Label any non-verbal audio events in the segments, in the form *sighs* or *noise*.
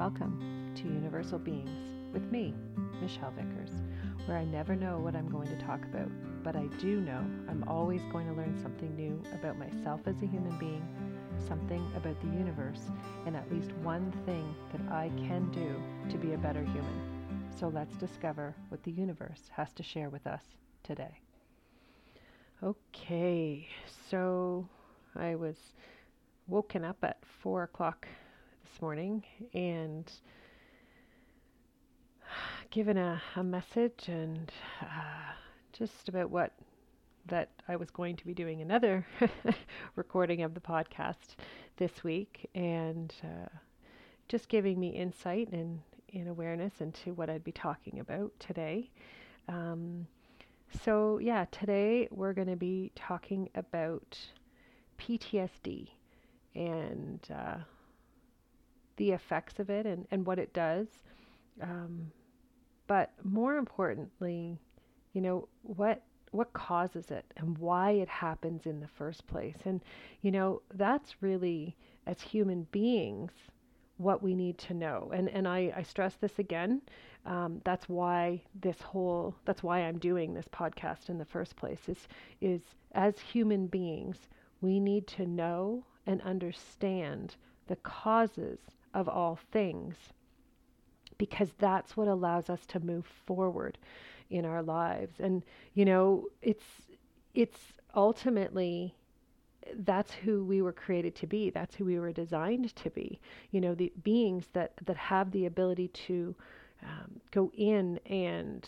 Welcome to Universal Beings with me, Michelle Vickers, where I never know what I'm going to talk about, but I do know I'm always going to learn something new about myself as a human being, something about the universe, and at least one thing that I can do to be a better human. So let's discover what the universe has to share with us today. Okay, so I was woken up at four o'clock this morning and given a, a message and uh, just about what that I was going to be doing another *laughs* recording of the podcast this week and uh, just giving me insight and, and awareness into what I'd be talking about today. Um, so, yeah, today we're going to be talking about PTSD and uh, the effects of it and, and what it does. Um, but more importantly, you know, what what causes it and why it happens in the first place. And you know, that's really as human beings what we need to know. And and I, I stress this again. Um, that's why this whole that's why I'm doing this podcast in the first place is is as human beings we need to know and understand the causes of all things because that's what allows us to move forward in our lives. And you know it's it's ultimately that's who we were created to be. That's who we were designed to be. You know the beings that that have the ability to um, go in and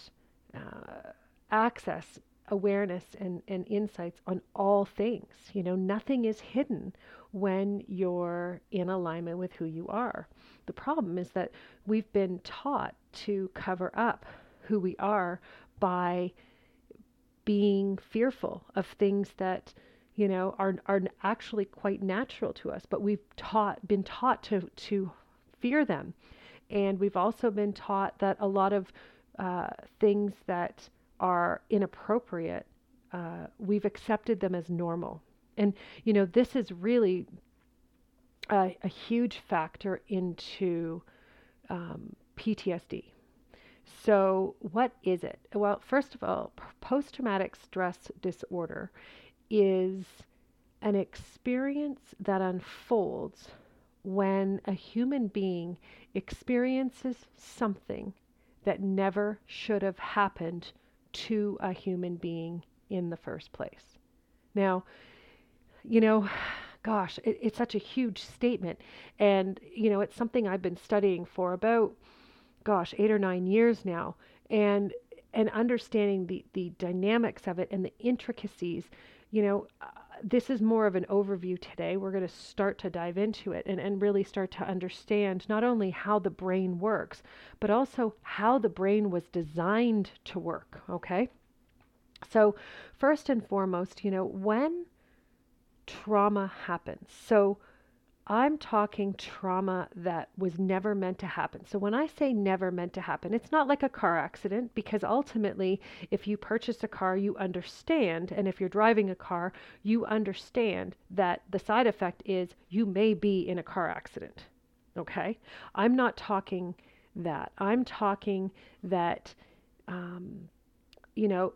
uh, access awareness and, and insights on all things. You know, nothing is hidden when you're in alignment with who you are. The problem is that we've been taught to cover up who we are by being fearful of things that you know are are actually quite natural to us but we've taught been taught to to fear them and we've also been taught that a lot of uh, things that are inappropriate, uh, we've accepted them as normal. And, you know, this is really a, a huge factor into um, PTSD. So, what is it? Well, first of all, post traumatic stress disorder is an experience that unfolds when a human being experiences something that never should have happened to a human being in the first place. Now, you know, *sighs* gosh, it, it's such a huge statement. And, you know, it's something I've been studying for about, gosh, eight or nine years now. And, and understanding the, the dynamics of it and the intricacies, you know, uh, this is more of an overview today. We're going to start to dive into it and, and really start to understand not only how the brain works, but also how the brain was designed to work. Okay. So, first and foremost, you know, when trauma happens, so I'm talking trauma that was never meant to happen. So when I say never meant to happen, it's not like a car accident because ultimately, if you purchase a car, you understand, and if you're driving a car, you understand that the side effect is you may be in a car accident. Okay? I'm not talking that. I'm talking that, um, you know,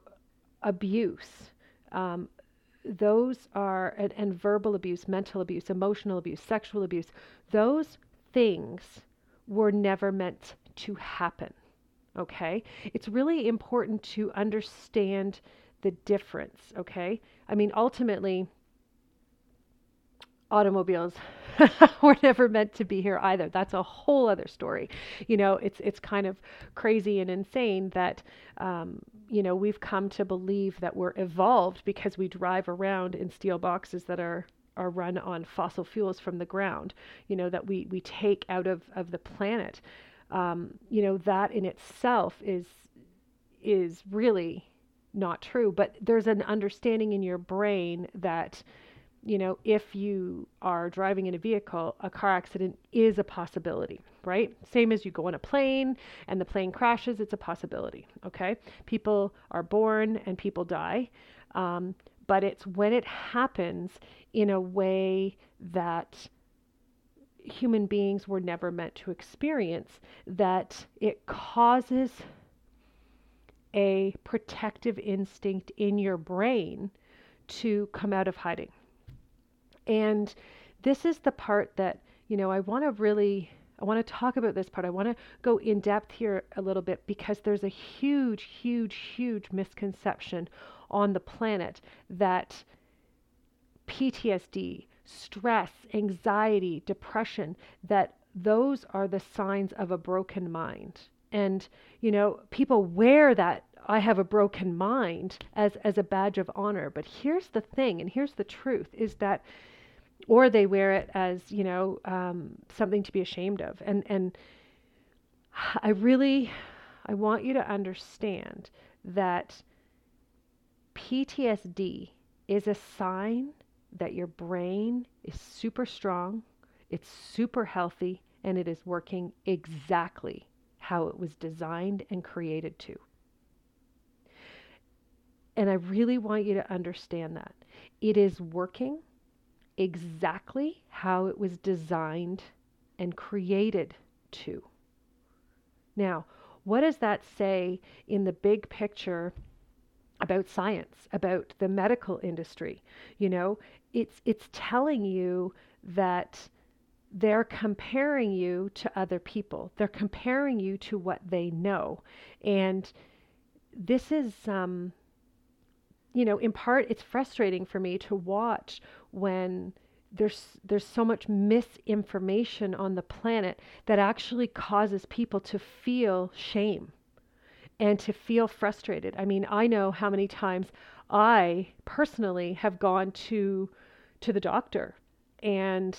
abuse. Um, those are, and, and verbal abuse, mental abuse, emotional abuse, sexual abuse, those things were never meant to happen. Okay? It's really important to understand the difference. Okay? I mean, ultimately, automobiles *laughs* were never meant to be here either. That's a whole other story. You know, it's it's kind of crazy and insane that um, you know we've come to believe that we're evolved because we drive around in steel boxes that are are run on fossil fuels from the ground. You know that we we take out of of the planet. Um, you know that in itself is is really not true. But there's an understanding in your brain that you know, if you are driving in a vehicle, a car accident is a possibility, right? Same as you go on a plane and the plane crashes, it's a possibility, okay? People are born and people die. Um, but it's when it happens in a way that human beings were never meant to experience, that it causes a protective instinct in your brain to come out of hiding. And this is the part that, you know, I want to really I want to talk about this part. I want to go in depth here a little bit because there's a huge, huge, huge misconception on the planet that PTSD, stress, anxiety, depression, that those are the signs of a broken mind. And, you know, people wear that I have a broken mind as, as a badge of honor. But here's the thing, and here's the truth is that, or they wear it as, you know, um, something to be ashamed of. And, and I really, I want you to understand that PTSD is a sign that your brain is super strong, it's super healthy, and it is working exactly how it was designed and created to. And I really want you to understand that. It is working exactly how it was designed and created to. Now, what does that say in the big picture about science, about the medical industry? You know, it's it's telling you that they're comparing you to other people. They're comparing you to what they know. And this is um, you know, in part, it's frustrating for me to watch when there's there's so much misinformation on the planet that actually causes people to feel shame and to feel frustrated. I mean, I know how many times I personally have gone to to the doctor and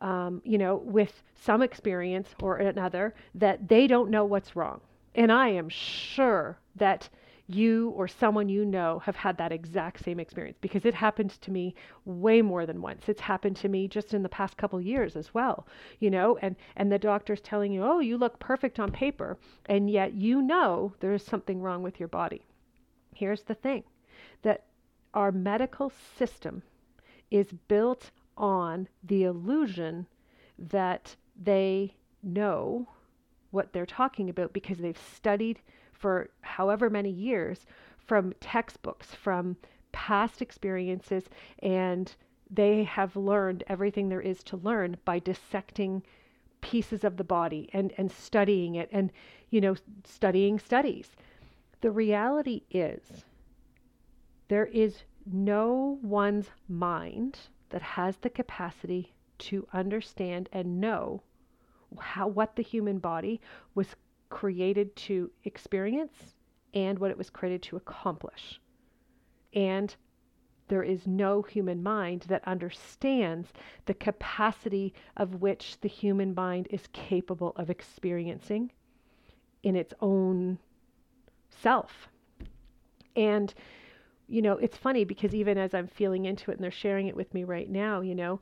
um, you know, with some experience or another, that they don't know what's wrong. And I am sure that you or someone you know have had that exact same experience because it happened to me way more than once. It's happened to me just in the past couple years as well, you know, and and the doctor's telling you, "Oh, you look perfect on paper," and yet you know there's something wrong with your body. Here's the thing that our medical system is built on the illusion that they know what they're talking about because they've studied for however many years from textbooks, from past experiences, and they have learned everything there is to learn by dissecting pieces of the body and, and studying it and, you know, studying studies. The reality is there is no one's mind that has the capacity to understand and know how what the human body was created to experience and what it was created to accomplish. And there is no human mind that understands the capacity of which the human mind is capable of experiencing in its own self. And, you know, it's funny because even as I'm feeling into it and they're sharing it with me right now, you know,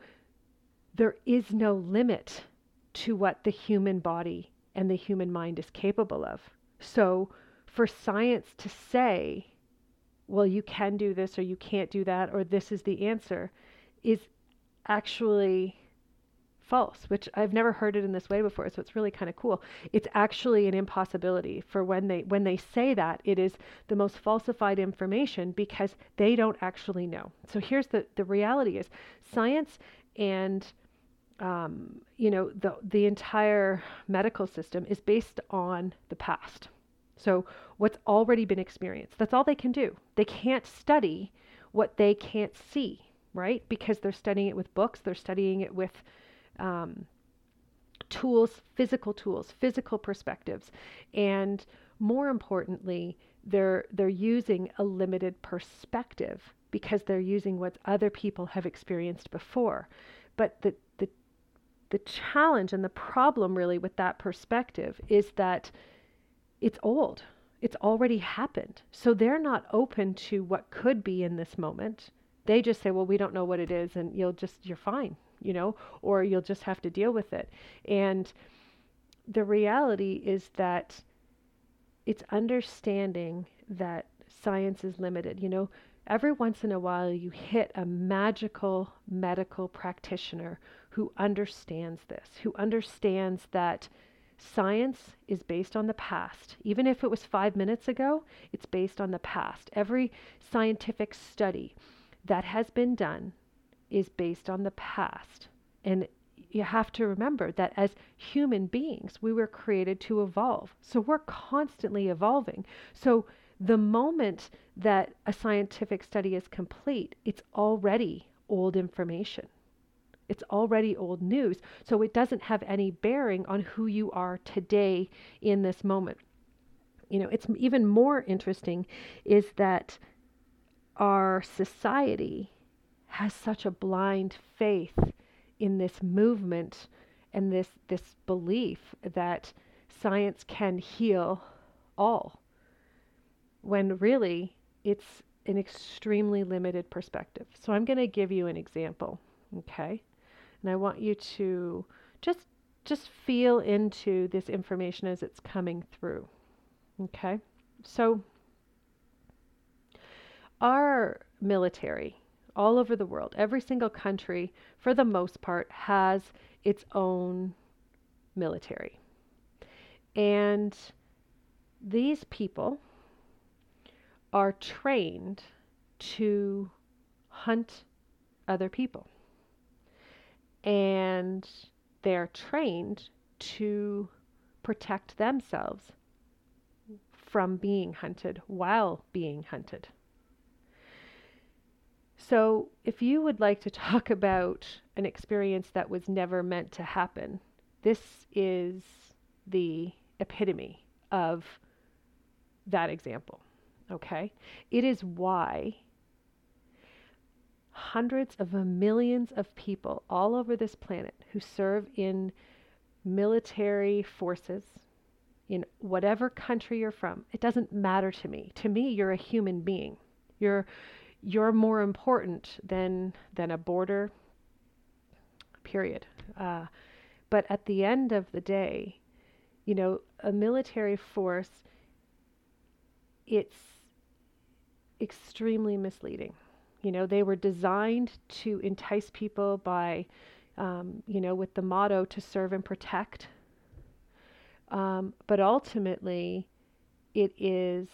there is no limit to what the human body and the human mind is capable of. So, for science to say, well, you can do this or you can't do that, or this is the answer, is actually false, which I've never heard it in this way before, so it's really kind of cool. It's actually an impossibility for when they when they say that, it is the most falsified information because they don't actually know. So here's the the reality is science and um, you know, the, the entire medical system is based on the past. So, what's already been experienced, that's all they can do. They can't study what they can't see, right? Because they're studying it with books, they're studying it with um, tools, physical tools, physical perspectives. And more importantly, they're, they're using a limited perspective because they're using what other people have experienced before. But the, the challenge and the problem really with that perspective is that it's old. It's already happened. So they're not open to what could be in this moment. They just say, well, we don't know what it is, and you'll just, you're fine, you know, or you'll just have to deal with it. And the reality is that it's understanding that science is limited. You know, every once in a while you hit a magical medical practitioner who understands this, who understands that science is based on the past. Even if it was five minutes ago, it's based on the past. Every scientific study that has been done is based on the past. And you have to remember that as human beings, we were created to evolve. So we're constantly evolving. So the moment that a scientific study is complete, it's already old information. It's already old news. So it doesn't have any bearing on who you are today in this moment. You know, it's even more interesting is that our society has such a blind faith in this movement and this this belief that science can heal all when really it's an extremely limited perspective. So I'm going to give you an example, okay? And I want you to just just feel into this information as it's coming through. Okay? So our military all over the world, every single country for the most part has its own military. And these people are trained to hunt other people and they're trained to protect themselves from being hunted while being hunted. So, if you would like to *laughs* talk about an experience that was never meant to happen, this is the epitome of that example. Okay? It is why hundreds of millions of people all over this planet who serve in military forces in whatever country you're from. It doesn't matter to me. To me, you're a human being. You're you're more important than than a border. Period. Uh, but at the end of the day, you know, a military force, it's extremely misleading. You know, they were designed to entice people by, um, you know, with the motto to serve and protect. Um, but ultimately, it is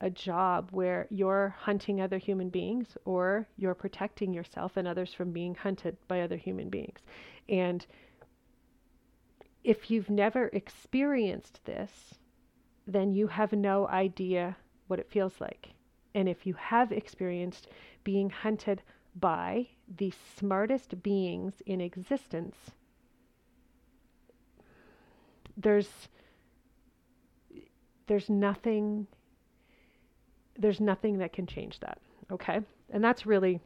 a job where you're hunting other human beings or you're protecting yourself and others from being hunted by other human beings. And if you've never experienced this, then you have no idea what it feels like. And if you have experienced being hunted by the smartest beings in existence, there's there's nothing there's nothing that can change that okay? And that's really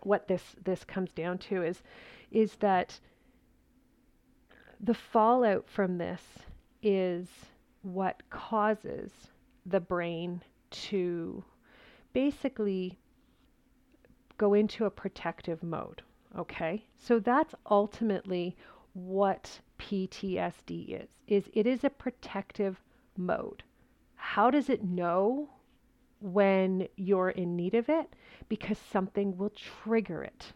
what this this comes down to is is that the fallout from this is what causes the brain to basically go into a protective mode. Okay? So that's ultimately what PTSD is. Is it is a protective mode. How does it know when you're in need of it? Because something will trigger it.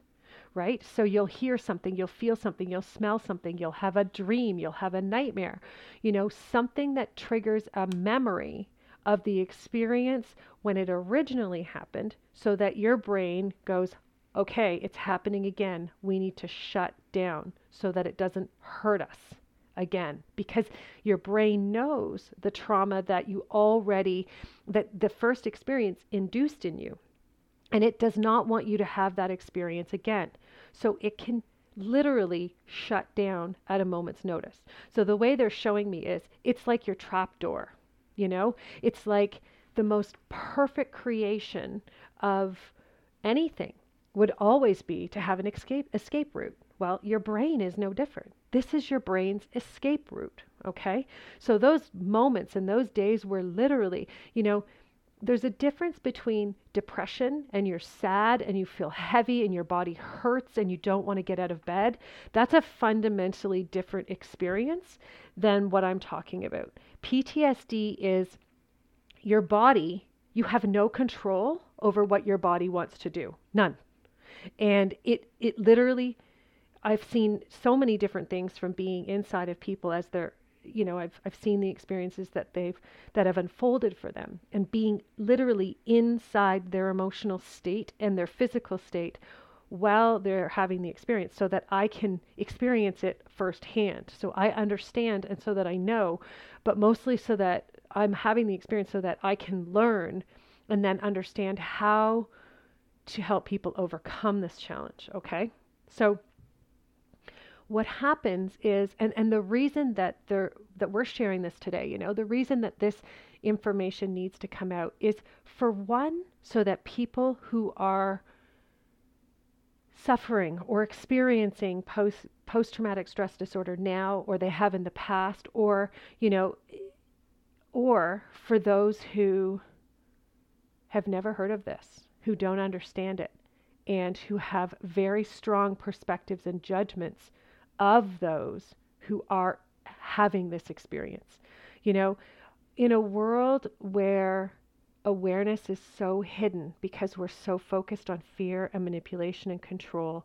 Right? So you'll hear something, you'll feel something, you'll smell something, you'll have a dream, you'll have a nightmare. You know, something that triggers a memory of the experience when it originally happened so that your brain goes, okay, it's happening again. We need to shut down so that it doesn't hurt us again. Because your brain knows the trauma that you already that the first experience induced in you. And it does not want you to have that experience again. So it can literally shut down at a moment's notice. So the way they're showing me is it's like your trap door you know, it's like the most perfect creation of anything would always be to have an escape escape route. Well, your brain is no different. This is your brain's escape route, okay? So those moments and those days were literally, you know, there's a difference between depression and you're sad and you feel heavy and your body hurts and you don't want to get out of bed. That's a fundamentally different experience than what I'm talking about. PTSD is your body, you have no control over what your body wants to do. None. And it it literally I've seen so many different things from being inside of people as they're you know I've I've seen the experiences that they've that have unfolded for them and being literally inside their emotional state and their physical state while they're having the experience so that I can experience it firsthand so I understand and so that I know but mostly so that I'm having the experience so that I can learn and then understand how to help people overcome this challenge okay? So what happens is and, and the reason that they're that we're sharing this today you know the reason that this information needs to come out is for one so that people who are suffering or experiencing post post traumatic stress disorder now or they have in the past or you know or for those who have never heard of this who don't understand it and who have very strong perspectives and judgments of those who are having this experience. You know, in a world where awareness is so hidden because we're so focused on fear and manipulation and control,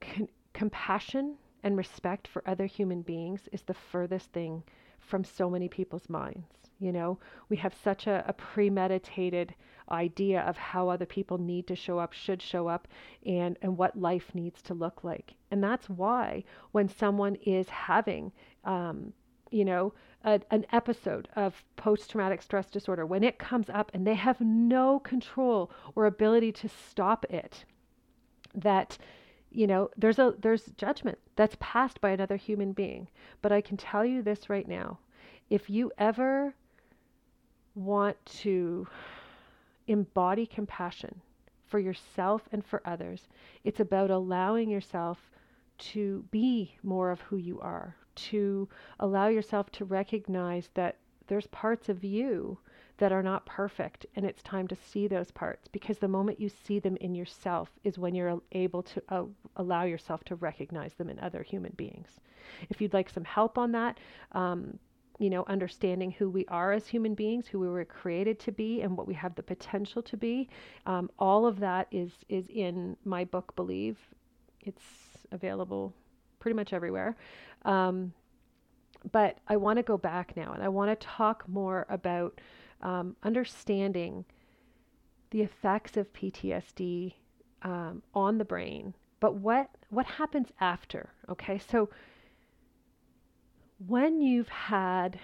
con- compassion and respect for other human beings is the furthest thing from so many people's minds. You know, we have such a, a premeditated idea of how other people need to show up, should show up, and, and what life needs to look like. And that's why when someone is having, um, you know, a, an episode of post traumatic stress disorder, when it comes up and they have no control or ability to stop it, that you know there's a there's judgment that's passed by another human being but i can tell you this right now if you ever want to embody compassion for yourself and for others. It's about allowing yourself to be more of who you are, to allow yourself to recognize that there's parts of you that are not perfect and it's time to see those parts because the moment you see them in yourself is when you're able to uh, allow yourself to recognize them in other human beings. If you'd like some help on that, um, you know, understanding who we are as human beings, who we were created to be, and what we have the potential to be. Um, all of that is is in my book. Believe, it's available pretty much everywhere. Um, but I want to go back now, and I want to talk more about um, understanding the effects of PTSD um, on the brain. But what what happens after? Okay, so when you've had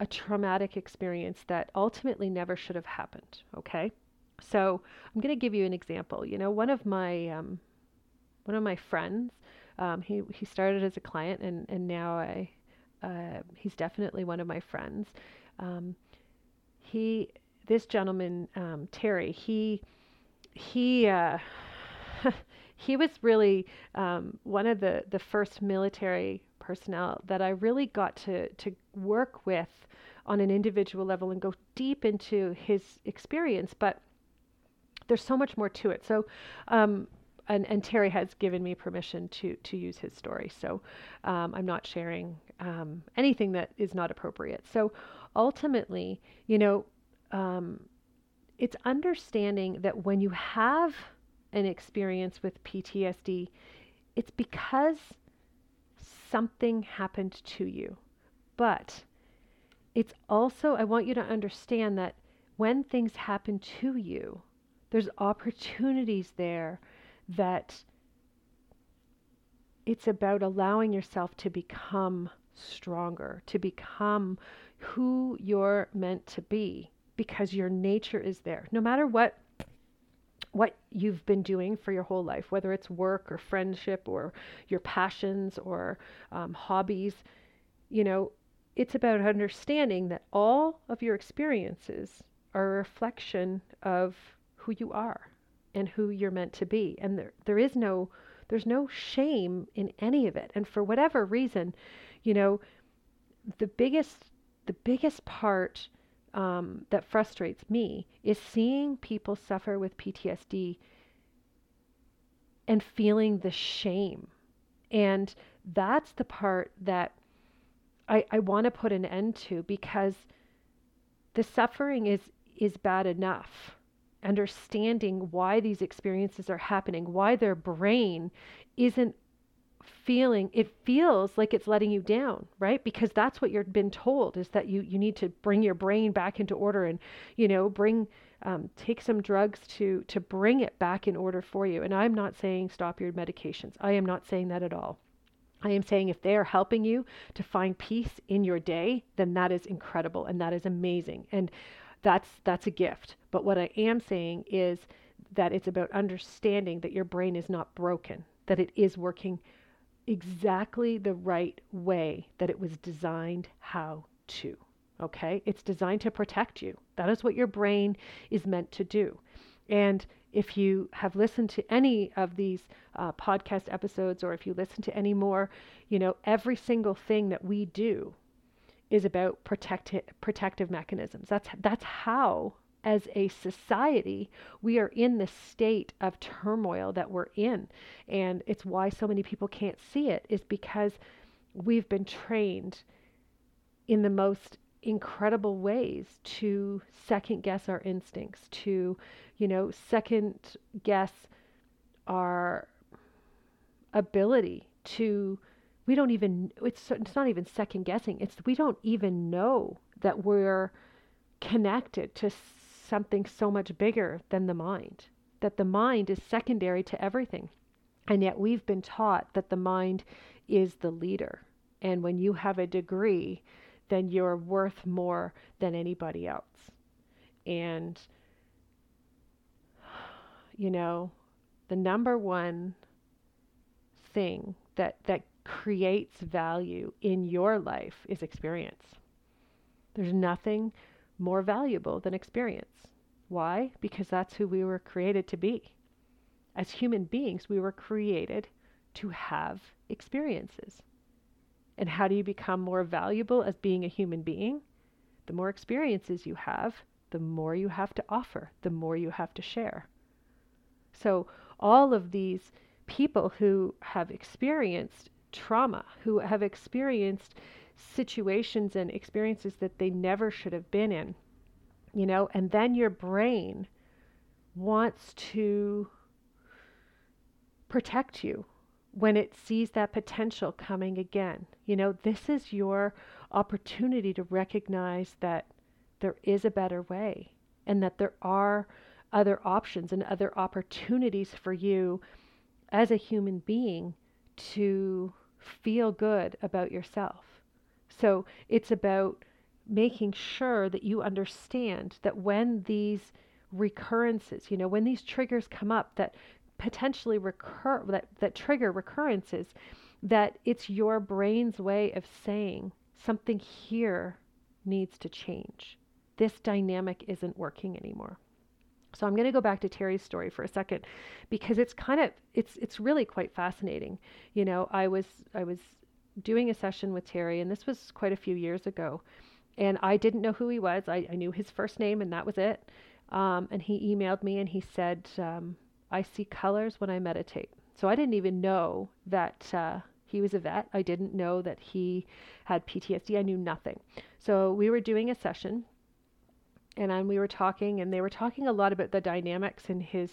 a traumatic experience that ultimately never should have happened, okay? So I'm going to give you an example. You know, one of my um, one of my friends, um, he he started as a client, and and now I uh, he's definitely one of my friends. Um, he this gentleman um, Terry he he uh, *laughs* he was really um, one of the the first military personnel that I really got to to work with on an individual level and go deep into his experience. But there's so much more to it. So, um, and, and Terry has given me permission to to use his story. So um, I'm not sharing um, anything that is not appropriate. So ultimately, you know, um, it's understanding that when you have an experience with PTSD, it's because something happened to you. But it's also, I want you to understand that when things happen to you, there's opportunities there that it's about allowing yourself to become stronger, to become who you're meant to be because your nature is there. No matter what what you've been doing for your whole life, whether it's work or friendship or your passions or um, hobbies, you know, it's about understanding that all of your experiences are a reflection of who you are and who you're meant to be. And there, there is no, there's no shame in any of it. And for whatever reason, you know, the biggest, the biggest part um, that frustrates me is seeing people suffer with PTSD and feeling the shame. And that's the part that I, I want to put an end to because the suffering is is bad enough. Understanding why these experiences are happening, why their brain isn't feeling it feels like it's letting you down right? Because that's what you've been told is that you you need to bring your brain back into order and you know bring um, take some drugs to to bring it back in order for you. And i'm not saying stop your medications. I am not saying that at all. I am saying if they are helping you to find peace in your day, then that is incredible and that is amazing. And that's that's a gift. But what I am saying is that it's about understanding that your brain is not broken, that it is working exactly the right way that it was designed how to. Okay? It's designed to protect you. That is what your brain is meant to do. And if you have listened to any of these uh, podcast episodes or if you listen to any more, you know, every single thing that we do is about protecti- protective mechanisms. That's that's how as a society, we are in the state of turmoil that we're in. And it's why so many people can't see it, is because we've been trained in the most incredible ways to second guess our instincts, to, you know, second guess our ability to we don't even it's it's not even second guessing it's we don't even know that we're connected to something so much bigger than the mind, that the mind is secondary to everything. And yet we've been taught that the mind is the leader. And when you have a degree, then you're worth more than anybody else. And, you know, the number one thing that, that creates value in your life is experience. There's nothing more valuable than experience. Why? Because that's who we were created to be. As human beings, we were created to have experiences. And how do you become more valuable as being a human being? The more experiences you have, the more you have to offer, the more you have to share. So, all of these people who have experienced trauma, who have experienced situations and experiences that they never should have been in. You know, and then your brain wants to protect you when it sees that potential coming again. You know, this is your opportunity to recognize that there is a better way and that there are other options and other opportunities for you as a human being to feel good about yourself. So it's about making sure that you understand that when these recurrences, you know, when these triggers come up that potentially recur that, that trigger recurrences, that it's your brain's way of saying something here needs to change. This dynamic isn't working anymore. So I'm going to go back to Terry's story for a second because it's kind of it's it's really quite fascinating. You know, I was I was doing a session with Terry, and this was quite a few years ago. And I didn't know who he was. I, I knew his first name, and that was it. Um, and he emailed me and he said, um, I see colors when I meditate. So I didn't even know that uh, he was a vet. I didn't know that he had PTSD. I knew nothing. So we were doing a session, and then we were talking, and they were talking a lot about the dynamics in his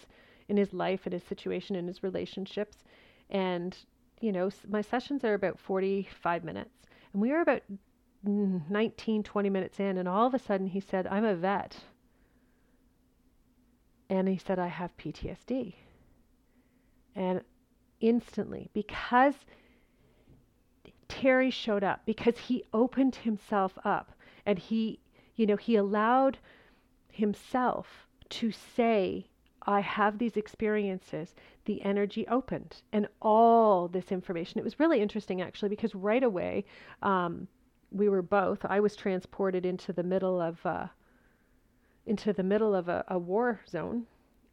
in his life and his situation and his relationships. And you know, my sessions are about 45 minutes. And we were about 19, 20 minutes in, and all of a sudden he said, I'm a vet. And he said, I have PTSD. And instantly, because Terry showed up, because he opened himself up and he, you know, he allowed himself to say I have these experiences, the energy opened and all this information. It was really interesting actually because right away um, we were both. I was transported into the middle of uh, into the middle of a, a war zone,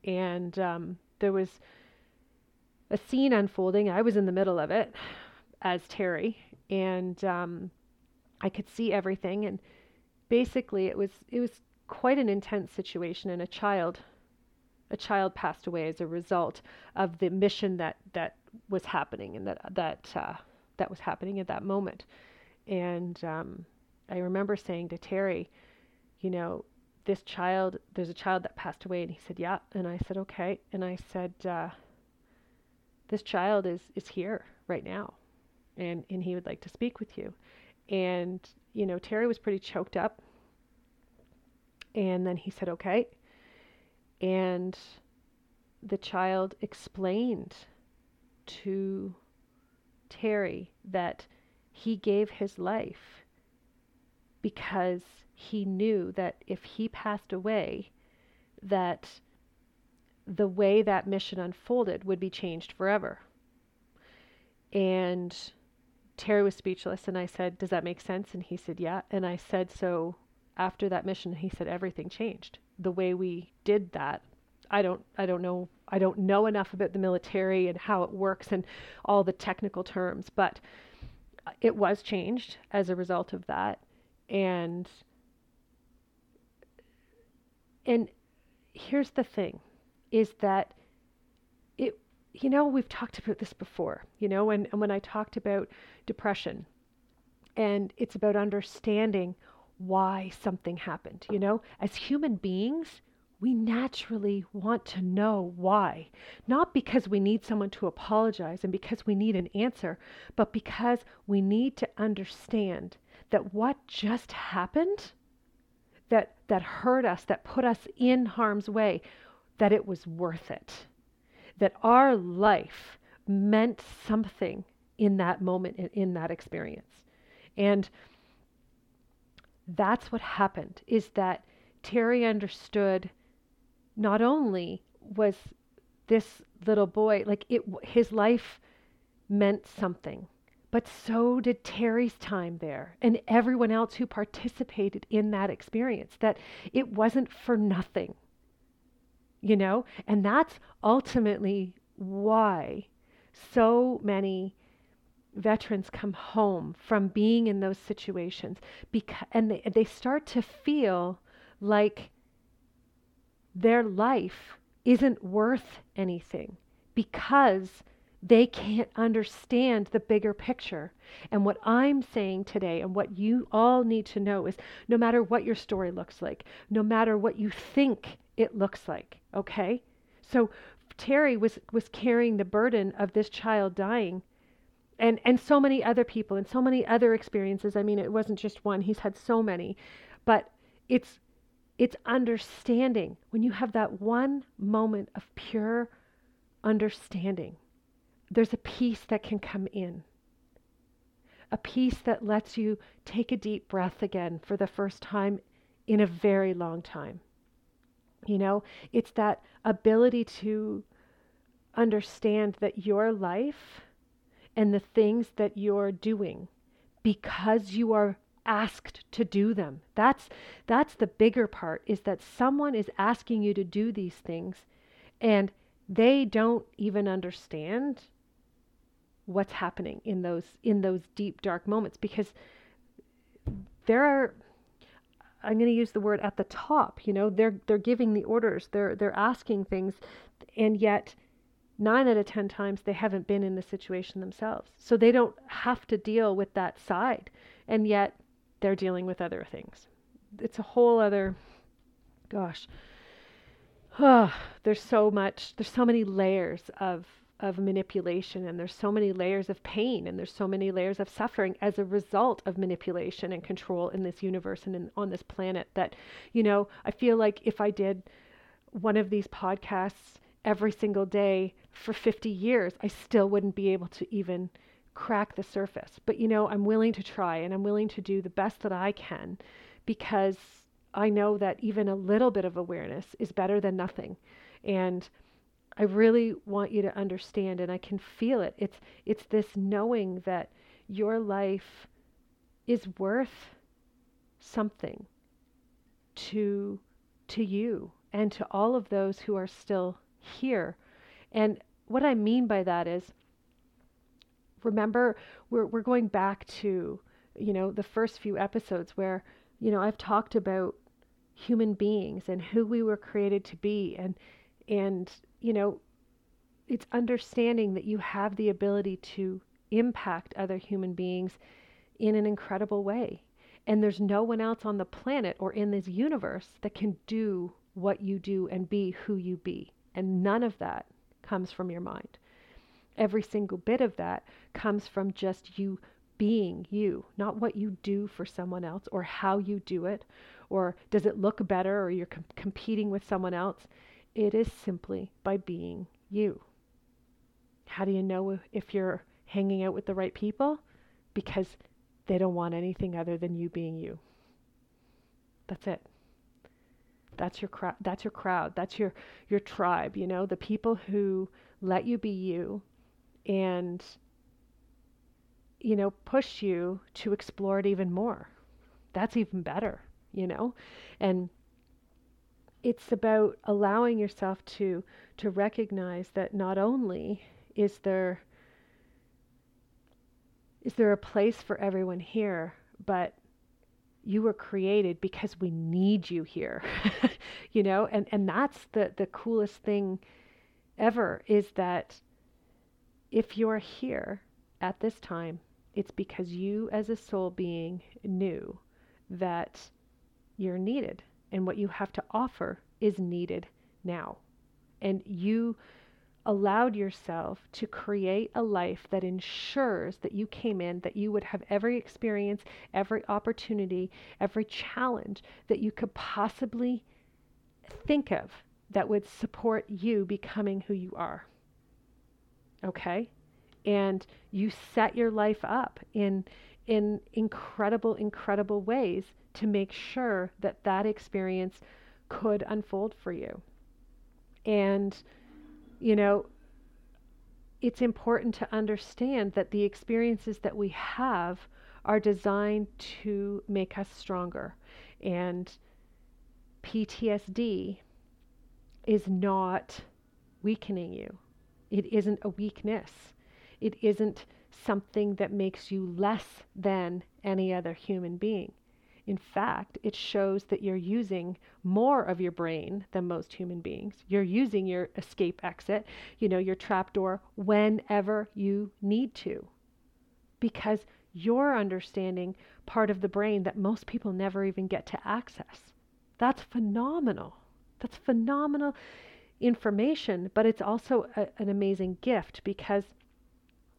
and um, there was a scene unfolding. I was in the middle of it as Terry, and um, I could see everything. And basically, it was it was quite an intense situation, and a child a child passed away as a result of the mission that that was happening and that that uh, that was happening at that moment. And um, I remember saying to Terry, you know, this child, there's a child that passed away, and he said, yeah, and I said, okay, and I said, uh, this child is is here right now. And, and he would like to speak with you. And, you know, Terry was pretty choked up. And then he said, okay. And the child explained to Terry that he gave his life because he knew that if he passed away, that the way that mission unfolded would be changed forever. And Terry was speechless, and I said, Does that make sense? And he said, Yeah. And I said, So after that mission, he said, Everything changed. The way we did that. I don't I don't know I don't know enough about the military and how it works and all the technical terms, but it was changed as a result of that. And and here's the thing is that you know we've talked about this before you know and, and when i talked about depression and it's about understanding why something happened you know as human beings we naturally want to know why. Not because we need someone to apologize and because we need an answer, but because we need to understand that what just happened, that, that hurt us, that put us in harm's way, that it was worth it. That our life meant something in that moment, in, in that experience. And that's what happened, is that Terry understood not only was this little boy like it his life meant something but so did Terry's time there and everyone else who participated in that experience that it wasn't for nothing you know and that's ultimately why so many veterans come home from being in those situations because and they, they start to feel like their life isn't worth anything because they can't understand the bigger picture. And what I'm saying today, and what you all need to know, is no matter what your story looks like, no matter what you think it looks like, okay? So Terry was, was carrying the burden of this child dying. And, and so many other people and so many other experiences. I mean, it wasn't just one, he's had so many. But it's it's understanding when you have that one moment of pure understanding. There's a peace that can come in. A peace that lets you take a deep breath again for the first time in a very long time. You know, it's that ability to understand that your life and the things that you're doing because you are asked to do them. That's that's the bigger part is that someone is asking you to do these things and they don't even understand what's happening in those in those deep dark moments because there are I'm going to use the word at the top, you know, they're they're giving the orders, they're they're asking things and yet 9 out of 10 times they haven't been in the situation themselves. So they don't have to deal with that side. And yet they're dealing with other things. It's a whole other, gosh, oh, *sighs* there's so much, there's so many layers of, of manipulation, and there's so many layers of pain, and there's so many layers of suffering as a result of manipulation and control in this universe and in, on this planet. That, you know, I feel like if I did one of these podcasts every single day for 50 years, I still wouldn't be able to even crack the surface. But you know, I'm willing to try and I'm willing to do the best that I can because I know that even a little bit of awareness is better than nothing. And I really want you to understand and I can feel it. It's it's this knowing that your life is worth something to to you and to all of those who are still here. And what I mean by that is remember we're we're going back to you know the first few episodes where you know I've talked about human beings and who we were created to be and and you know it's understanding that you have the ability to impact other human beings in an incredible way. And there's no one else on the planet or in this universe that can do what you do and be who you be. And none of that comes from your mind. Every single bit of that comes from just you being you, not what you do for someone else or how you do it or does it look better or you're com- competing with someone else. It is simply by being you. How do you know if you're hanging out with the right people? Because they don't want anything other than you being you. That's it. That's your crowd. That's your crowd. That's your your tribe. You know, the people who let you be you, and you know, push you to explore it even more. That's even better. You know, and it's about allowing yourself to to recognize that not only is there is there a place for everyone here, but you were created because we need you here *laughs* you know? And and that's the the coolest thing ever is that if you're here at this time it's because you as a soul being knew that you're needed and what you have to offer is needed now and you allowed yourself to create a life that ensures that you came in, that you would have every experience, every opportunity, every challenge that you could possibly think of that would support you becoming who you are. Okay? And you set your life up in in incredible incredible ways to make sure that that experience could unfold for you. And you know, it's important to understand that the experiences that we have are designed to make us stronger. And PTSD is not weakening you, it isn't a weakness, it isn't something that makes you less than any other human being. In fact, it shows that you're using more of your brain than most human beings. You're using your escape exit, you know, your trap door whenever you need to. Because you're understanding part of the brain that most people never even get to access. That's phenomenal. That's phenomenal information, but it's also a, an amazing gift because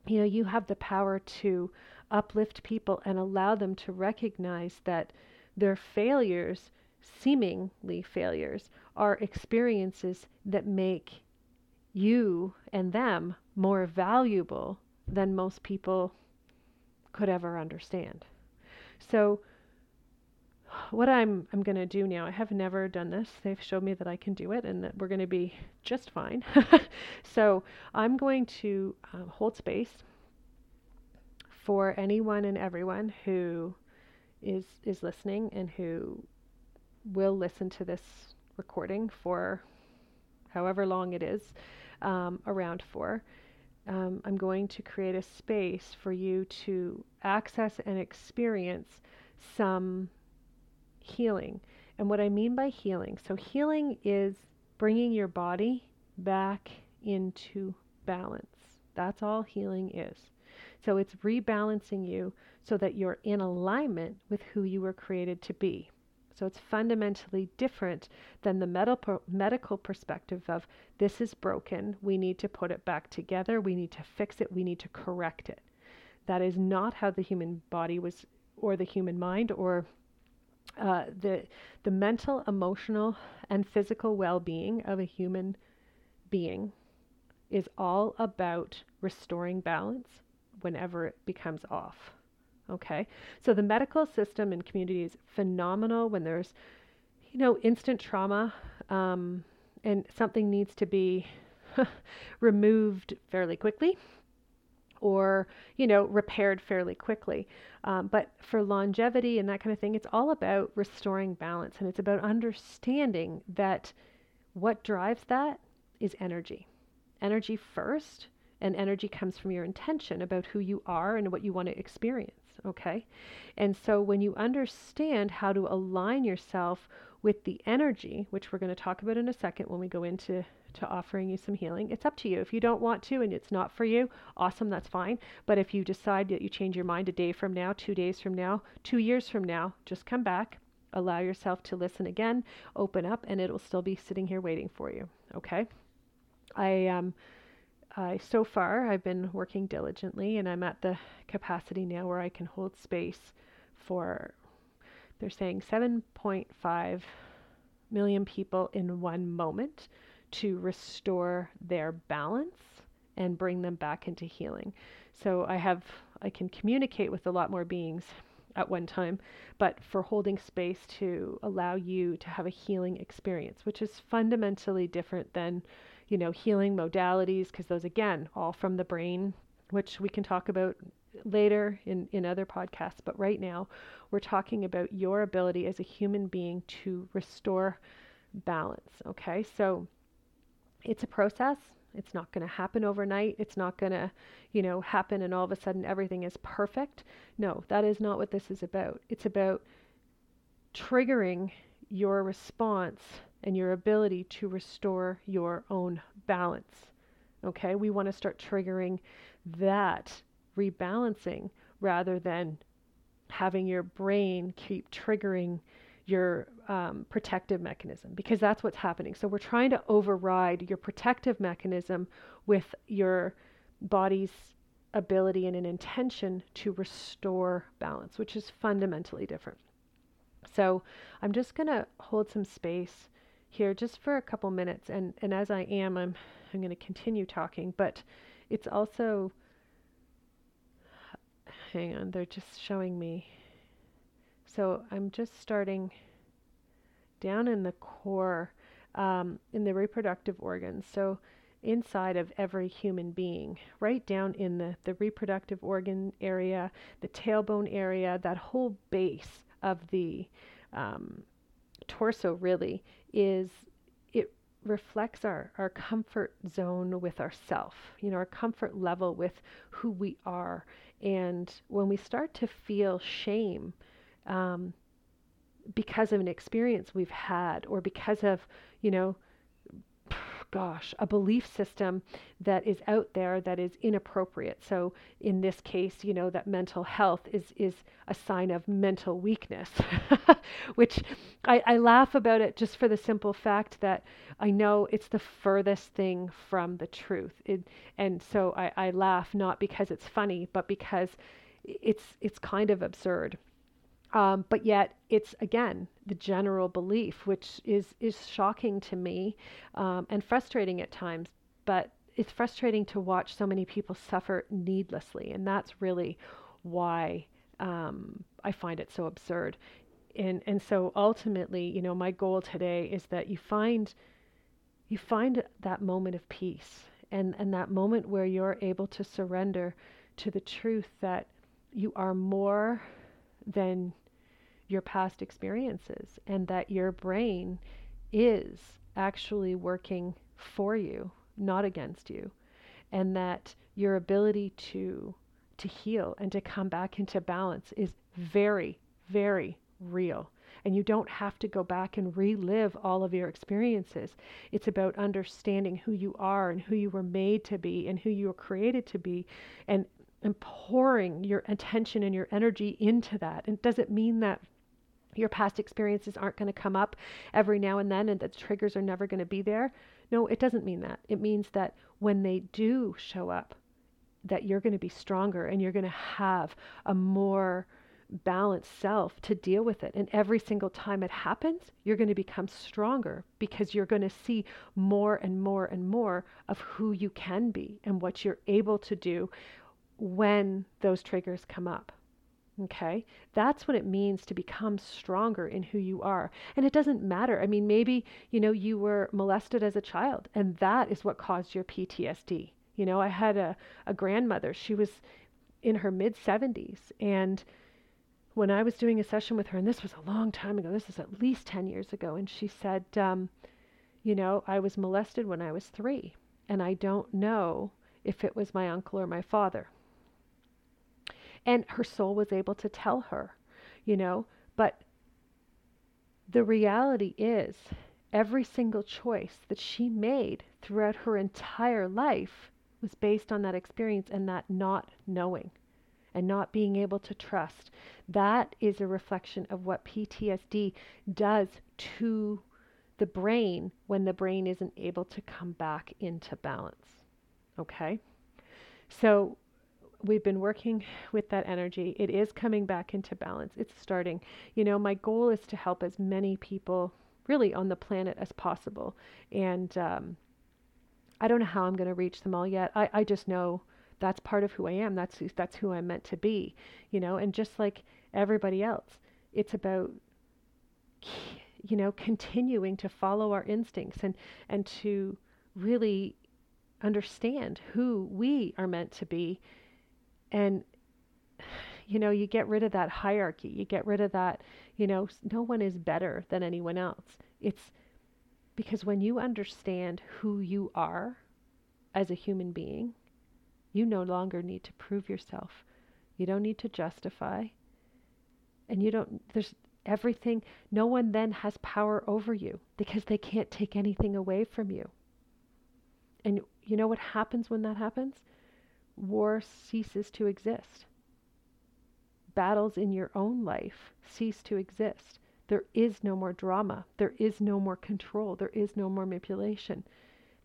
you know, you have the power to uplift people and allow them to recognize that their failures, seemingly failures, are experiences that make you and them more valuable than most people could ever understand. So what I'm I'm going to do now, I have never done this. They've showed me that I can do it and that we're going to be just fine. *laughs* so I'm going to uh, hold space for anyone and everyone who is is listening and who will listen to this recording for however long it is um, around for. Um, I'm going to create a space for you to access and experience some healing. And what I mean by healing, so healing is bringing your body back into balance. That's all healing is. So it's rebalancing you so that you're in alignment with who you were created to be. So it's fundamentally different than the medical perspective of this is broken, we need to put it back together, we need to fix it, we need to correct it. That is not how the human body was or the human mind or uh, the the mental, emotional, and physical well-being of a human being is all about restoring balance whenever it becomes off. Okay, so the medical system and community is phenomenal when there's, you know, instant trauma um, and something needs to be *laughs* removed fairly quickly or you know repaired fairly quickly um, but for longevity and that kind of thing it's all about restoring balance and it's about understanding that what drives that is energy energy first and energy comes from your intention about who you are and what you want to experience okay and so when you understand how to align yourself with the energy which we're going to talk about in a second when we go into to offering you some healing. It's up to you. If you don't want to and it's not for you, awesome, that's fine. But if you decide that you change your mind a day from now, two days from now, two years from now, just come back, allow yourself to listen again, open up, and it'll still be sitting here waiting for you. Okay? I um So far I've been working diligently and I'm at the capacity now where I can hold space for they're saying 7.5 million people in one moment to restore their balance and bring them back into healing. So I have I can communicate with a lot more beings at one time, but for holding space to allow you to have a healing experience, which is fundamentally different than, you know, healing modalities, because those again, all from the brain, which we can talk about later in, in other podcasts. But right now, we're talking about your ability as a human being to restore balance. Okay, so it's a process. It's not going to happen overnight. It's not going to, you know, happen and all of a sudden everything is perfect. No, that is not what this is about. It's about triggering your response and your ability to restore your own balance. Okay, we want to start triggering that rebalancing rather than having your brain keep triggering your um, protective mechanism because that's what's happening. So we're trying to override your protective mechanism with your body's ability and an intention to restore balance, which is fundamentally different. So I'm just going to hold some space here just for a couple minutes and and as I am I'm I'm going to continue talking, but it's also hang on, they're just showing me. So I'm just starting down in the core, um, in the reproductive organs. So inside of every human being, right down in the, the reproductive organ area, the tailbone area, that whole base of the um, torso really is it reflects our, our comfort zone with ourself, you know, our comfort level with who we are. And when we start to feel shame, um, because of an experience we've had or because of, you know, gosh, a belief system that is out there that is inappropriate. So in this case, you know, that mental health is is a sign of mental weakness, *laughs* which I, I laugh about it just for the simple fact that I know it's the furthest thing from the truth. It, and so I, I laugh not because it's funny, but because it's it's kind of absurd. Um, but yet, it's again the general belief, which is is shocking to me um, and frustrating at times. But it's frustrating to watch so many people suffer needlessly, and that's really why um, I find it so absurd. And and so ultimately, you know, my goal today is that you find you find that moment of peace and and that moment where you're able to surrender to the truth that you are more than your past experiences and that your brain is actually working for you, not against you, and that your ability to to heal and to come back into balance is very very real. And you don't have to go back and relive all of your experiences. It's about understanding who you are and who you were made to be and who you were created to be and, and pouring your attention and your energy into that. And does it mean that your past experiences aren't going to come up every now and then and the triggers are never going to be there. No, it doesn't mean that. It means that when they do show up, that you're going to be stronger and you're going to have a more balanced self to deal with it. And every single time it happens, you're going to become stronger because you're going to see more and more and more of who you can be and what you're able to do when those triggers come up. Okay, that's what it means to become stronger in who you are. And it doesn't matter. I mean, maybe, you know, you were molested as a child and that is what caused your PTSD. You know, I had a, a grandmother, she was in her mid 70s. And when I was doing a session with her, and this was a long time ago, this is at least 10 years ago, and she said, um, You know, I was molested when I was three, and I don't know if it was my uncle or my father. And her soul was able to tell her, you know, but the reality is every single choice that she made throughout her entire life was based on that experience and that not knowing and not being able to trust. That is a reflection of what PTSD does to the brain when the brain isn't able to come back into balance. Okay? So we've been working with that energy. It is coming back into balance. It's starting. You know, my goal is to help as many people really on the planet as possible. And um, I don't know how I'm going to reach them all yet. I, I just know that's part of who I am. That's who, that's who I'm meant to be, you know. And just like everybody else, it's about you know continuing to follow our instincts and and to really understand who we are meant to be and you know you get rid of that hierarchy. You get rid of that you know no one is better than anyone else. It's because when you understand who you are as a human being you no longer need to prove yourself. You don't need to justify. And you don't there's everything no one then has power over you because they can't take anything away from you. And you know what happens when that happens war ceases to exist. Battles in your own life cease to exist. There is no more drama. There is no more control. There is no more manipulation.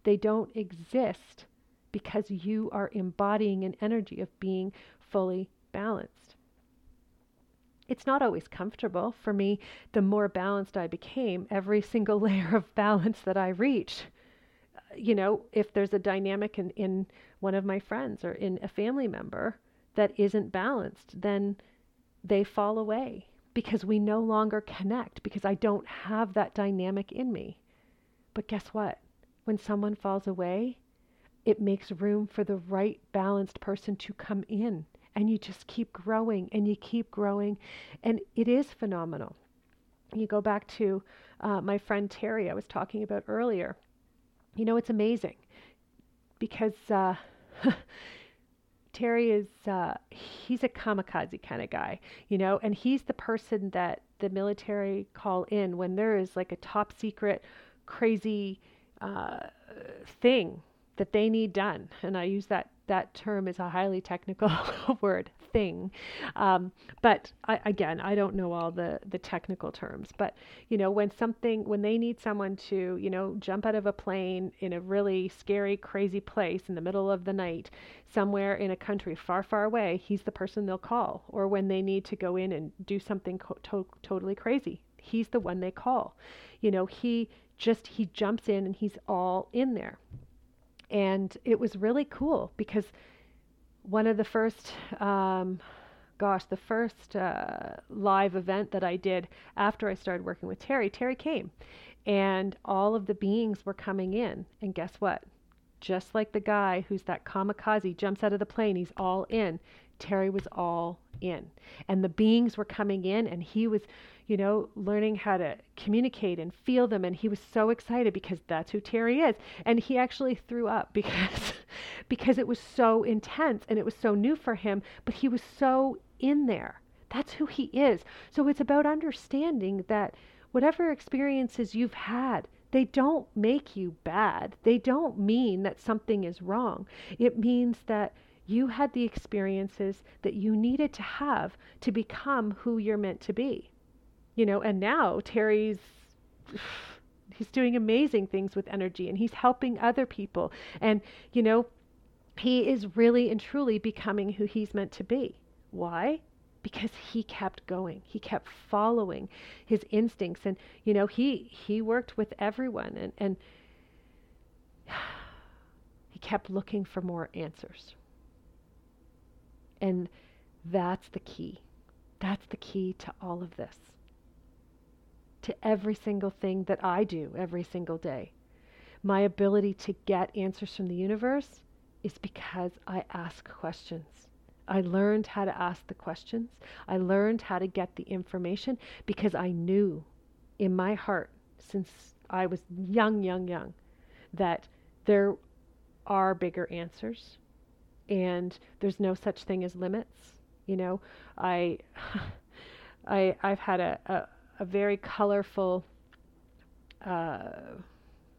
They don't exist because you are embodying an energy of being fully balanced. It's not always comfortable. For me, the more balanced I became, every single *laughs* layer of balance that I reached, you know, if there's a dynamic in, in one of my friends or in a family member that isn't balanced, then they fall away because we no longer connect because I don't have that dynamic in me. But guess what? When someone falls away, it makes room for the right balanced person to come in. And you just keep growing and you keep growing. And it is phenomenal. You go back to uh, my friend Terry, I was talking about earlier. You know, it's amazing because uh, *laughs* Terry is uh, he's a kamikaze kind of guy, you know, and he's the person that the military call in when there is like a top secret, crazy uh, thing that they need done. And I use that that term is a highly technical *laughs* word thing. Um, but I, again i don't know all the the technical terms but you know when something when they need someone to you know jump out of a plane in a really scary crazy place in the middle of the night somewhere in a country far far away he's the person they'll call. Or when they need to go in and do something co- to- totally crazy he's the one they call. You know he just he jumps in and he's all in there. And it was really cool because one of the first, um, gosh, the first uh, live event that I did after I started working with Terry, Terry came and all of the beings were coming in. And guess what? Just like the guy who's that kamikaze jumps out of the plane, he's all in. Terry was all in. And the beings were coming in, and he was you know, learning how to communicate and feel them. And he was so excited because that's who Terry is. And he actually threw up *laughs* because, because it was so intense and it was so new for him, but he was so in there. That's who he is. So it's about understanding that whatever experiences you've had, they don't make you bad. They don't mean that something is wrong. It means that you had the experiences that you needed to have to become who you're meant to be. You know, and now Terry's he's doing amazing things with energy and he's helping other people. And you know he is really and truly becoming who he's meant to be. Why? Because he kept going. He kept following his instincts. And you know he he worked with everyone and and *sighs* he kept looking for more answers and that's the key that's the key to all of this to every single thing that I do every single day. My ability to get answers from the universe is because I ask questions. I learned how to ask the questions. I learned how to get the information because I knew in my heart since I was young, young, young that there are bigger answers and there's no such thing as limits. You know, I *laughs* I I've had a, a, a very colorful uh,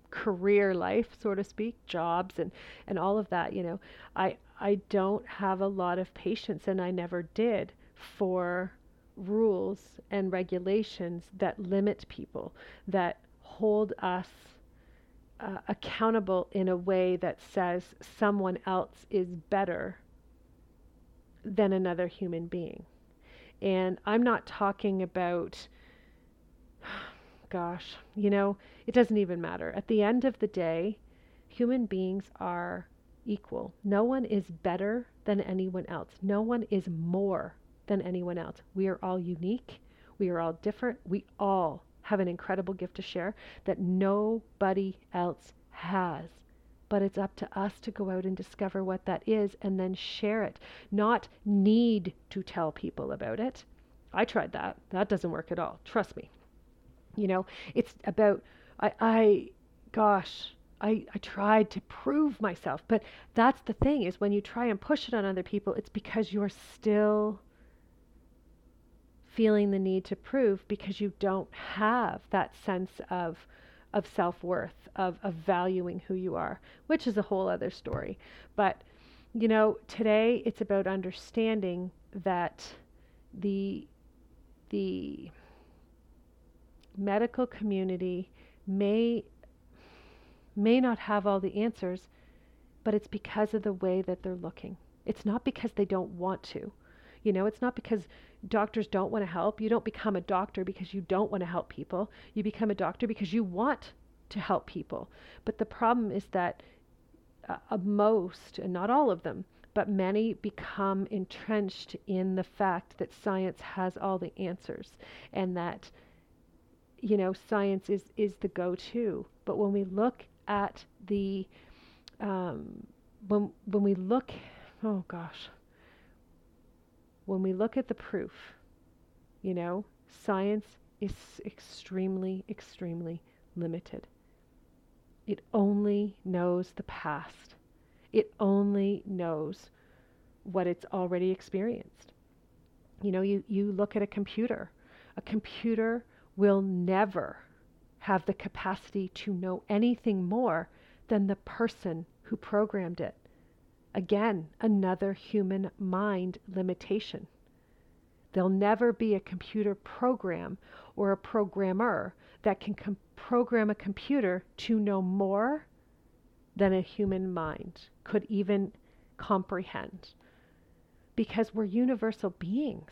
career life, so to speak, jobs and, and all of that, you know, I, I don't have a lot of patience and I never did for rules and regulations that limit people, that hold us uh, accountable in a way that says someone else is better than another human being. And I'm not talking about, *sighs* gosh, you know, it doesn't even matter. At the end of the day, human beings are equal. No one is better than anyone else. No one is more than anyone else. We are all unique. We are all different. We all have an incredible gift to share that nobody else has. But it's up to us to go out and discover what that is and then share it, not need to tell people about it. I tried that. That doesn't work at all. Trust me. You know, it's about, I, I gosh, I, I tried to prove myself. But that's the thing is when you try and push it on other people, it's because you're still feeling the need to prove because you don't have that sense of of self-worth, of, of valuing who you are, which is a whole other story. But you know, today it's about understanding that the the medical community may may not have all the answers, but it's because of the way that they're looking. It's not because they don't want to. You know, it's not because doctors don't want to help. You don't become a doctor because you don't want to help people. You become a doctor because you want to help people. But the problem is that uh, most, and not all of them, but many become entrenched in the fact that science has all the answers and that you know science is is the go-to but when we look at the um, when when we look oh gosh when we look at the proof you know science is extremely extremely limited. It only knows the past. It only knows what it's already experienced. You know you you look at a computer. A computer will never have the capacity to know anything more than the person who programmed it. Again, another human mind limitation. There'll never be a computer program or a programmer that can com- program a computer to know more than a human mind could even comprehend. Because we're universal beings.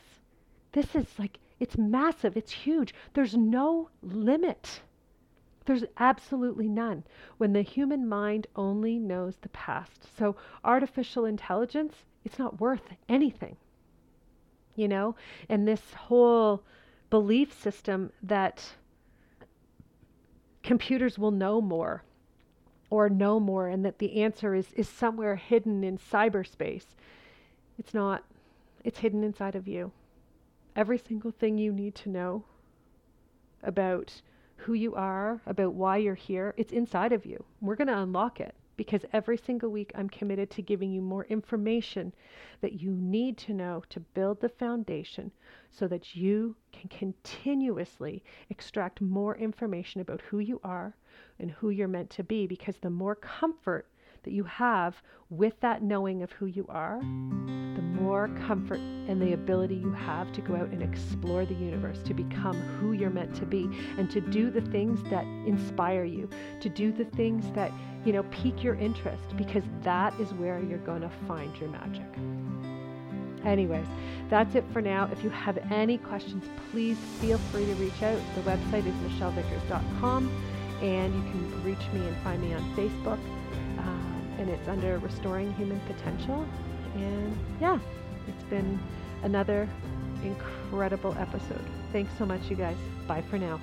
This is like, it's massive, it's huge. There's no limit there's absolutely none when the human mind only knows the past. So, artificial intelligence, it's not worth anything. You know? And this whole belief system that computers will know more or know more and that the answer is, is somewhere hidden in cyberspace. It's not, it's hidden inside of you. Every single thing you need to know about who you are, about why you're here, it's inside of you. We're going to unlock it because every single week I'm committed to giving you more information that you need to know to build the foundation so that you can continuously extract more information about who you are and who you're meant to be because the more comfort that you have with that knowing of who you are, the more comfort and the ability you have to go out and explore the universe, to become who you're meant to be, and to do the things that inspire you, to do the things that, you know, pique your interest, because that is where you're going to find your magic. Anyways, that's it for now. If you have any questions, please feel free to reach out. The website is michellevickers.com and you can reach me and find me on Facebook and it's under Restoring Human Potential. And yeah, it's been another incredible episode. Thanks so much, you guys. Bye for now.